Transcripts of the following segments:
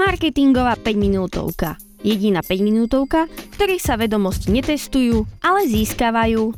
Marketingová 5 minútovka. Jediná 5 minútovka, v ktorej sa vedomosti netestujú, ale získavajú.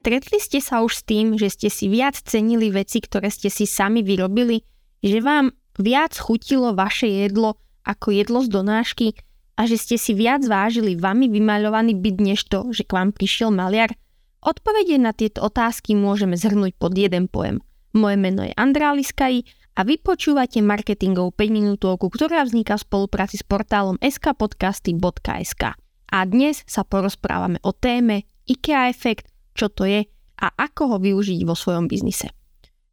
Stretli ste sa už s tým, že ste si viac cenili veci, ktoré ste si sami vyrobili? Že vám viac chutilo vaše jedlo ako jedlo z donášky a že ste si viac vážili vami vymaľovaný byt než to, že k vám prišiel maliar? Odpovede na tieto otázky môžeme zhrnúť pod jeden pojem – moje meno je Andrá Liskaj a vy počúvate marketingovú 5 minútovku, ktorá vzniká v spolupráci s portálom skpodcasty.sk. A dnes sa porozprávame o téme IKEA efekt, čo to je a ako ho využiť vo svojom biznise.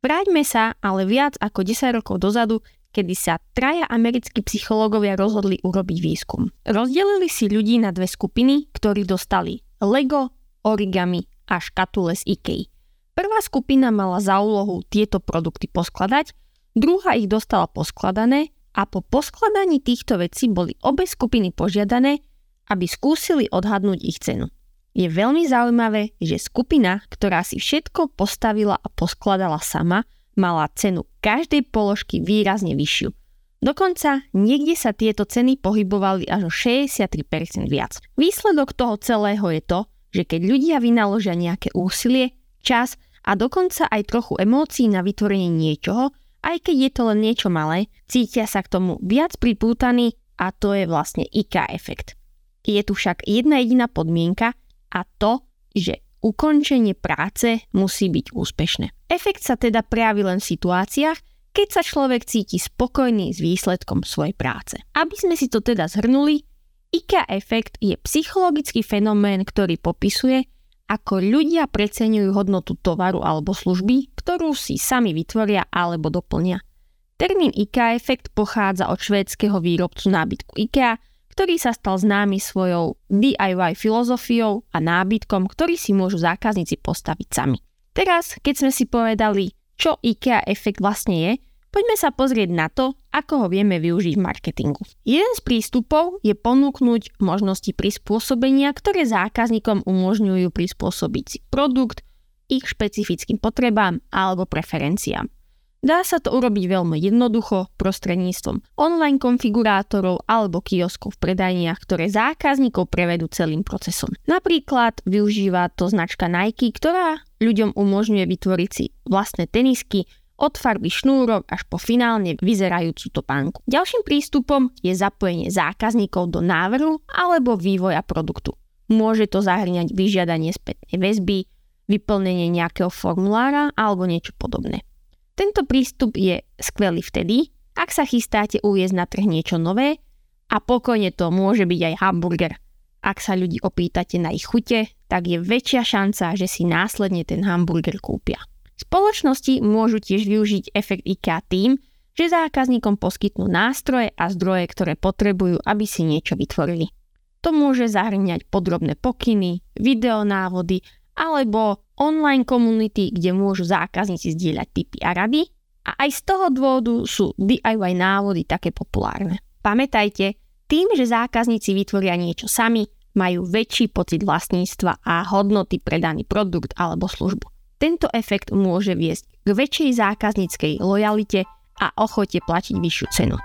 Vráťme sa ale viac ako 10 rokov dozadu, kedy sa traja americkí psychológovia rozhodli urobiť výskum. Rozdelili si ľudí na dve skupiny, ktorí dostali Lego, origami a škatule z IKEA. Prvá skupina mala za úlohu tieto produkty poskladať, druhá ich dostala poskladané a po poskladaní týchto vecí boli obe skupiny požiadané, aby skúsili odhadnúť ich cenu. Je veľmi zaujímavé, že skupina, ktorá si všetko postavila a poskladala sama, mala cenu každej položky výrazne vyššiu. Dokonca niekde sa tieto ceny pohybovali až o 63% viac. Výsledok toho celého je to, že keď ľudia vynaložia nejaké úsilie, čas a dokonca aj trochu emócií na vytvorenie niečoho, aj keď je to len niečo malé, cítia sa k tomu viac pripútaní a to je vlastne IK efekt. Je tu však jedna jediná podmienka a to, že ukončenie práce musí byť úspešné. Efekt sa teda prejaví len v situáciách, keď sa človek cíti spokojný s výsledkom svojej práce. Aby sme si to teda zhrnuli, IK efekt je psychologický fenomén, ktorý popisuje, ako ľudia preceňujú hodnotu tovaru alebo služby, ktorú si sami vytvoria alebo doplnia. Termín IKEA efekt pochádza od švédskeho výrobcu nábytku IKEA, ktorý sa stal známy svojou DIY filozofiou a nábytkom, ktorý si môžu zákazníci postaviť sami. Teraz, keď sme si povedali, čo IKEA efekt vlastne je, Poďme sa pozrieť na to, ako ho vieme využiť v marketingu. Jeden z prístupov je ponúknuť možnosti prispôsobenia, ktoré zákazníkom umožňujú prispôsobiť si produkt ich špecifickým potrebám alebo preferenciám. Dá sa to urobiť veľmi jednoducho prostredníctvom online konfigurátorov alebo kioskov v predajniach, ktoré zákazníkov prevedú celým procesom. Napríklad využíva to značka Nike, ktorá ľuďom umožňuje vytvoriť si vlastné tenisky, od farby šnúrok až po finálne vyzerajúcu topánku. Ďalším prístupom je zapojenie zákazníkov do návrhu alebo vývoja produktu. Môže to zahrňať vyžiadanie spätnej väzby, vyplnenie nejakého formulára alebo niečo podobné. Tento prístup je skvelý vtedy, ak sa chystáte uviezť na trh niečo nové a pokojne to môže byť aj hamburger. Ak sa ľudí opýtate na ich chute, tak je väčšia šanca, že si následne ten hamburger kúpia. Spoločnosti môžu tiež využiť efekt IKEA tým, že zákazníkom poskytnú nástroje a zdroje, ktoré potrebujú, aby si niečo vytvorili. To môže zahrňať podrobné pokyny, videonávody alebo online komunity, kde môžu zákazníci zdieľať tipy a rady a aj z toho dôvodu sú DIY návody také populárne. Pamätajte, tým, že zákazníci vytvoria niečo sami, majú väčší pocit vlastníctva a hodnoty pre daný produkt alebo službu. Tento efekt môže viesť k väčšej zákazníckej lojalite a ochote platiť vyššiu cenu.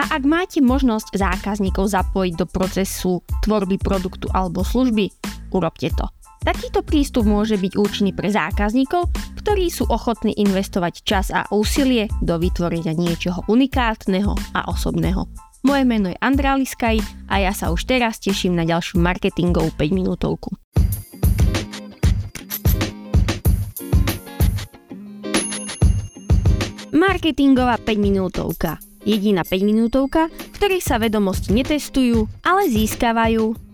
A ak máte možnosť zákazníkov zapojiť do procesu tvorby produktu alebo služby, urobte to. Takýto prístup môže byť účinný pre zákazníkov, ktorí sú ochotní investovať čas a úsilie do vytvorenia niečoho unikátneho a osobného. Moje meno je Andrá Liskaj a ja sa už teraz teším na ďalšiu marketingovú 5 minútovku. Marketingová 5 minútovka. Jediná 5 minútovka, v ktorej sa vedomosti netestujú, ale získavajú.